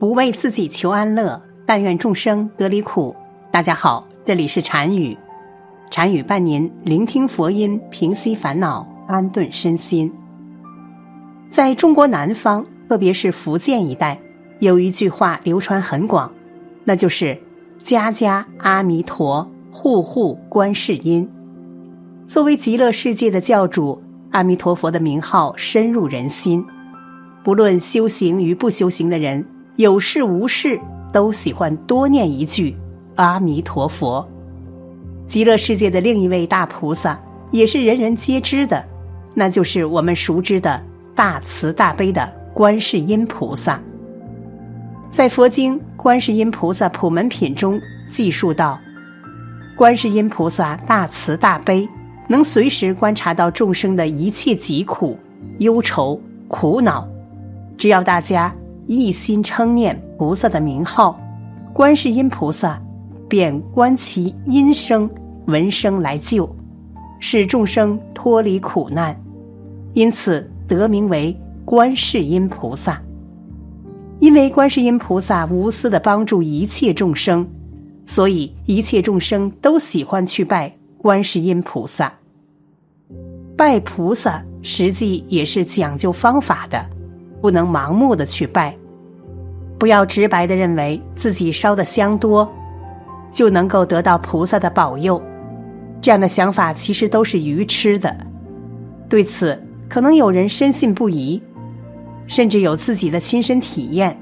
不为自己求安乐，但愿众生得离苦。大家好，这里是禅语，禅语伴您聆听佛音，平息烦恼，安顿身心。在中国南方，特别是福建一带，有一句话流传很广，那就是“家家阿弥陀，户户观世音”。作为极乐世界的教主，阿弥陀佛的名号深入人心。不论修行与不修行的人，有事无事都喜欢多念一句“阿弥陀佛”。极乐世界的另一位大菩萨，也是人人皆知的，那就是我们熟知的大慈大悲的观世音菩萨。在佛经《观世音菩萨普门品》中记述道：“观世音菩萨大慈大悲。”能随时观察到众生的一切疾苦、忧愁、苦恼，只要大家一心称念菩萨的名号，观世音菩萨便观其音声、闻声来救，使众生脱离苦难，因此得名为观世音菩萨。因为观世音菩萨无私的帮助一切众生，所以一切众生都喜欢去拜观世音菩萨。拜菩萨实际也是讲究方法的，不能盲目的去拜，不要直白的认为自己烧的香多，就能够得到菩萨的保佑，这样的想法其实都是愚痴的。对此，可能有人深信不疑，甚至有自己的亲身体验，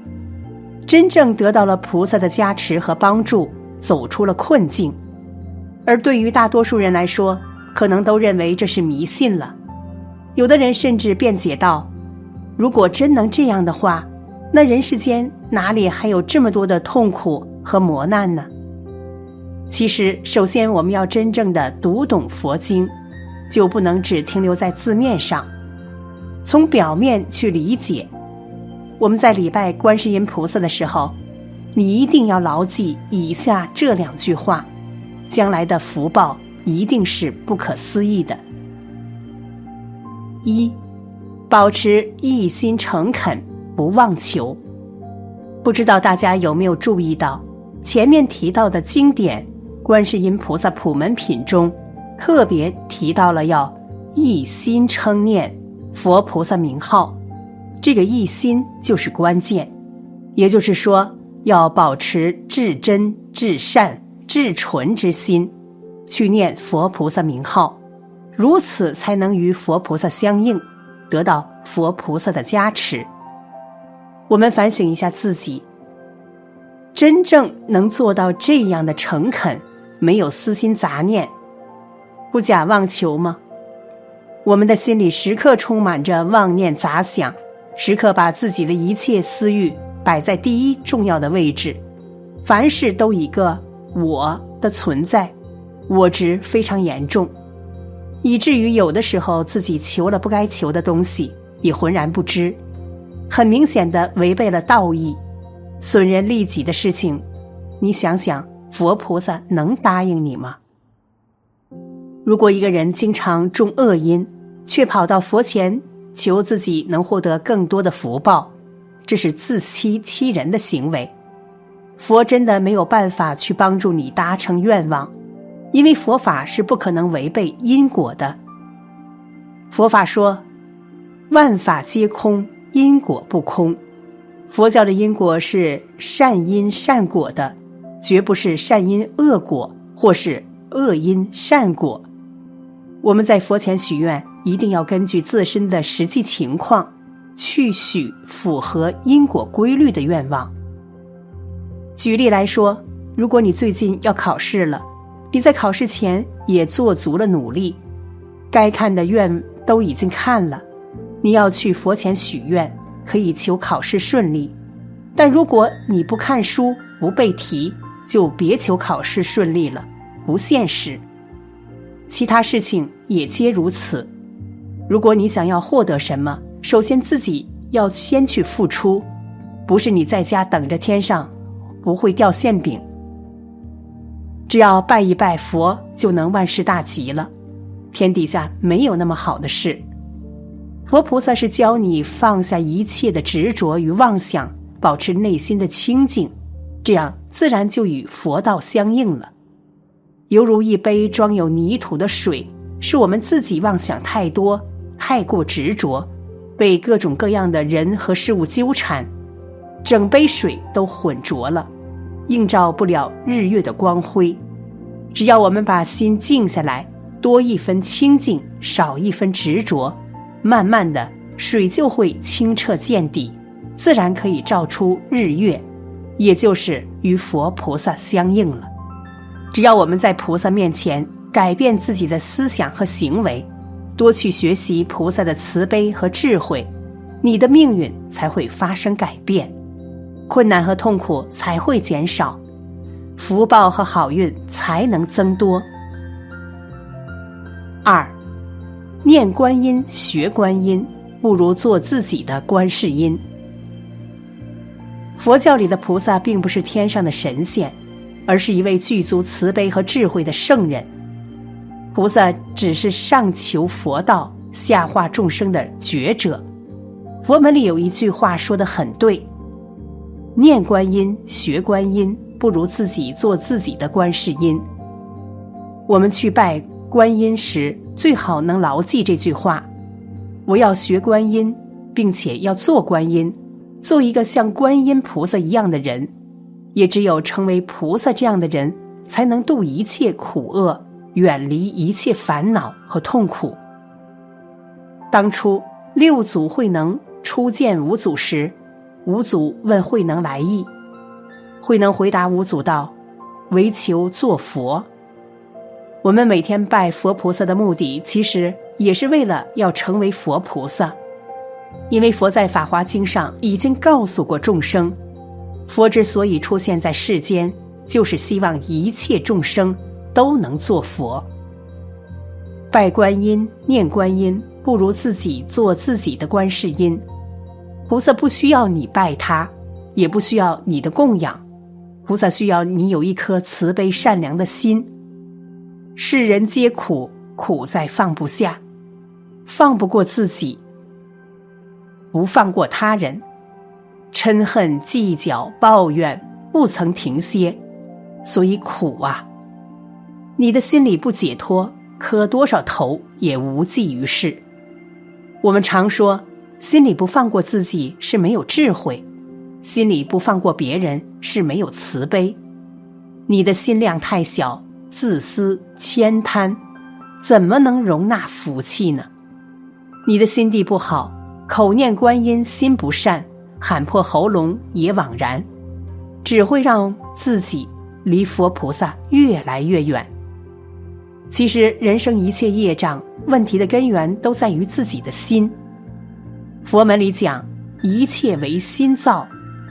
真正得到了菩萨的加持和帮助，走出了困境。而对于大多数人来说，可能都认为这是迷信了，有的人甚至辩解道：“如果真能这样的话，那人世间哪里还有这么多的痛苦和磨难呢？”其实，首先我们要真正的读懂佛经，就不能只停留在字面上，从表面去理解。我们在礼拜观世音菩萨的时候，你一定要牢记以下这两句话，将来的福报。一定是不可思议的。一，保持一心诚恳，不妄求。不知道大家有没有注意到，前面提到的经典《观世音菩萨普门品》中，特别提到了要一心称念佛菩萨名号。这个一心就是关键，也就是说，要保持至真、至善、至纯之心。去念佛菩萨名号，如此才能与佛菩萨相应，得到佛菩萨的加持。我们反省一下自己，真正能做到这样的诚恳，没有私心杂念，不假妄求吗？我们的心里时刻充满着妄念杂想，时刻把自己的一切私欲摆在第一重要的位置，凡事都一个我的存在。我执非常严重，以至于有的时候自己求了不该求的东西，也浑然不知，很明显的违背了道义，损人利己的事情，你想想，佛菩萨能答应你吗？如果一个人经常种恶因，却跑到佛前求自己能获得更多的福报，这是自欺欺人的行为，佛真的没有办法去帮助你达成愿望。因为佛法是不可能违背因果的。佛法说，万法皆空，因果不空。佛教的因果是善因善果的，绝不是善因恶果或是恶因善果。我们在佛前许愿，一定要根据自身的实际情况去许符合因果规律的愿望。举例来说，如果你最近要考试了。你在考试前也做足了努力，该看的愿都已经看了，你要去佛前许愿，可以求考试顺利。但如果你不看书、不背题，就别求考试顺利了，不现实。其他事情也皆如此。如果你想要获得什么，首先自己要先去付出，不是你在家等着天上不会掉馅饼。只要拜一拜佛，就能万事大吉了。天底下没有那么好的事。佛菩萨是教你放下一切的执着与妄想，保持内心的清净，这样自然就与佛道相应了。犹如一杯装有泥土的水，是我们自己妄想太多，太过执着，被各种各样的人和事物纠缠，整杯水都浑浊了，映照不了日月的光辉。只要我们把心静下来，多一分清净，少一分执着，慢慢的，水就会清澈见底。自然可以照出日月，也就是与佛菩萨相应了。只要我们在菩萨面前改变自己的思想和行为，多去学习菩萨的慈悲和智慧，你的命运才会发生改变，困难和痛苦才会减少，福报和好运才能增多。二，念观音、学观音，不如做自己的观世音。佛教里的菩萨并不是天上的神仙，而是一位具足慈悲和智慧的圣人。菩萨只是上求佛道、下化众生的觉者。佛门里有一句话说的很对：“念观音、学观音，不如自己做自己的观世音。”我们去拜观音时，最好能牢记这句话：“我要学观音，并且要做观音。”做一个像观音菩萨一样的人，也只有成为菩萨这样的人，才能度一切苦厄，远离一切烦恼和痛苦。当初六祖慧能初见五祖时，五祖问慧能来意，慧能回答五祖道：“唯求做佛。”我们每天拜佛菩萨的目的，其实也是为了要成为佛菩萨。因为佛在《法华经》上已经告诉过众生，佛之所以出现在世间，就是希望一切众生都能做佛。拜观音、念观音，不如自己做自己的观世音。菩萨不需要你拜他，也不需要你的供养，菩萨需要你有一颗慈悲善良的心。世人皆苦，苦在放不下，放不过自己。不放过他人，嗔恨、计较、抱怨，不曾停歇，所以苦啊！你的心里不解脱，磕多少头也无济于事。我们常说，心里不放过自己是没有智慧，心里不放过别人是没有慈悲。你的心量太小，自私悭贪，怎么能容纳福气呢？你的心地不好。口念观音，心不善，喊破喉咙也枉然，只会让自己离佛菩萨越来越远。其实，人生一切业障问题的根源都在于自己的心。佛门里讲，一切为心造，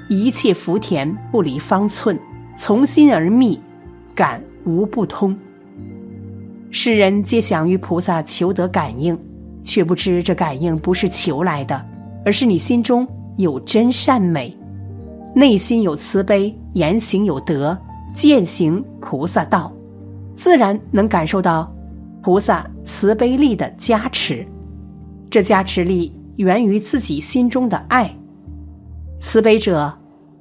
一切福田不离方寸，从心而觅，感无不通。世人皆想与菩萨求得感应。却不知这感应不是求来的，而是你心中有真善美，内心有慈悲，言行有德，践行菩萨道，自然能感受到菩萨慈悲力的加持。这加持力源于自己心中的爱。慈悲者，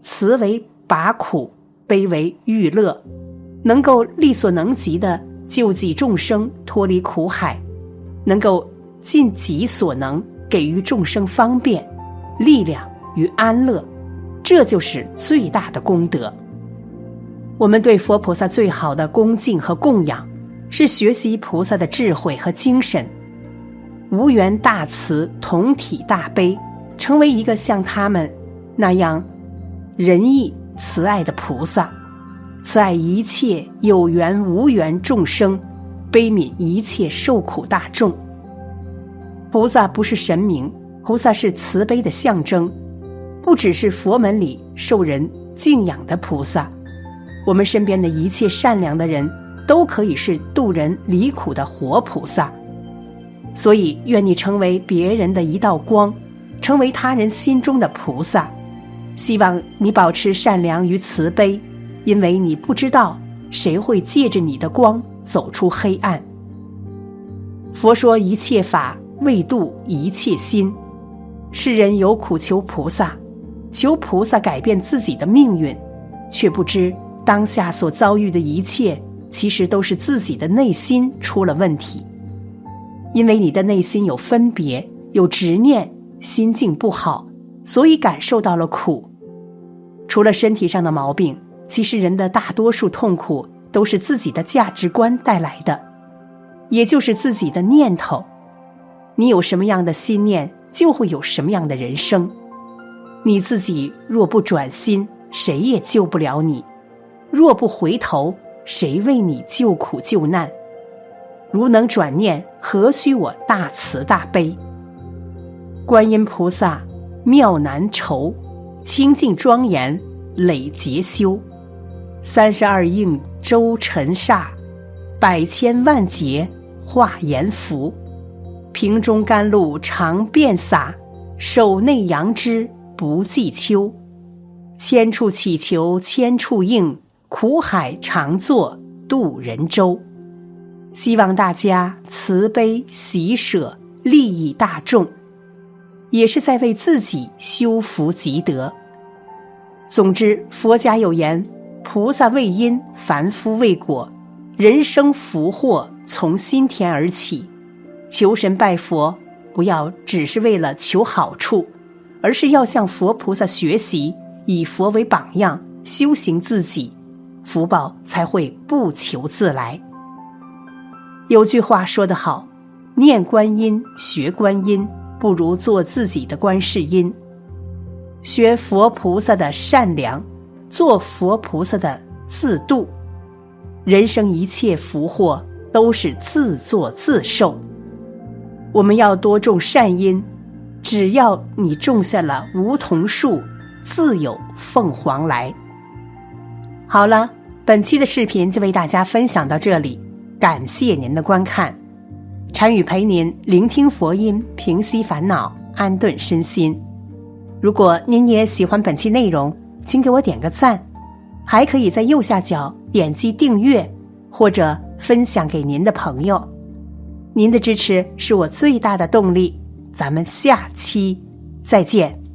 慈为拔苦，悲为欲乐，能够力所能及的救济众生脱离苦海，能够。尽己所能给予众生方便、力量与安乐，这就是最大的功德。我们对佛菩萨最好的恭敬和供养，是学习菩萨的智慧和精神，无缘大慈，同体大悲，成为一个像他们那样仁义慈爱的菩萨，慈爱一切有缘无缘众生，悲悯一切受苦大众。菩萨不是神明，菩萨是慈悲的象征，不只是佛门里受人敬仰的菩萨，我们身边的一切善良的人都可以是渡人离苦的活菩萨。所以，愿你成为别人的一道光，成为他人心中的菩萨。希望你保持善良与慈悲，因为你不知道谁会借着你的光走出黑暗。佛说一切法。为度一切心，世人有苦求菩萨，求菩萨改变自己的命运，却不知当下所遭遇的一切，其实都是自己的内心出了问题。因为你的内心有分别、有执念，心境不好，所以感受到了苦。除了身体上的毛病，其实人的大多数痛苦都是自己的价值观带来的，也就是自己的念头。你有什么样的心念，就会有什么样的人生。你自己若不转心，谁也救不了你；若不回头，谁为你救苦救难？如能转念，何须我大慈大悲？观音菩萨妙难酬，清净庄严累劫修，三十二应周尘煞，百千万劫化阎浮，瓶中甘露常遍洒，手内杨枝不计秋，千处祈求千处应，苦海常作渡人舟。希望大家慈悲喜舍，利益大众，也是在为自己修福积德。总之，佛家有言：“菩萨为因，凡夫为果。”人生福祸从心田而起。求神拜佛，不要只是为了求好处，而是要向佛菩萨学习，以佛为榜样，修行自己，福报才会不求自来。有句话说得好：“念观音，学观音，不如做自己的观世音。学佛菩萨的善良，做佛菩萨的自度。人生一切福祸都是自作自受。我们要多种善因，只要你种下了梧桐树，自有凤凰来。”好了，本期的视频就为大家分享到这里。感谢您的观看，禅语陪您聆听佛音，平息烦恼，安顿身心。如果您也喜欢本期内容，请给我点个赞，还可以在右下角点击订阅或者分享给您的朋友。您的支持是我最大的动力。咱们下期再见。